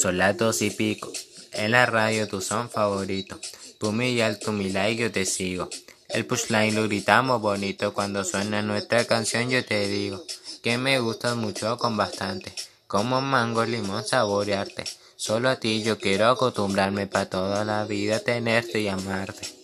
Solatos y pico. En la radio tu son favorito. Tú mi alto, mi like, yo te sigo. El pushline lo gritamos bonito. Cuando suena nuestra canción yo te digo que me gustas mucho con bastante. Como mango, limón, saborearte. Solo a ti yo quiero acostumbrarme para toda la vida tenerte y amarte.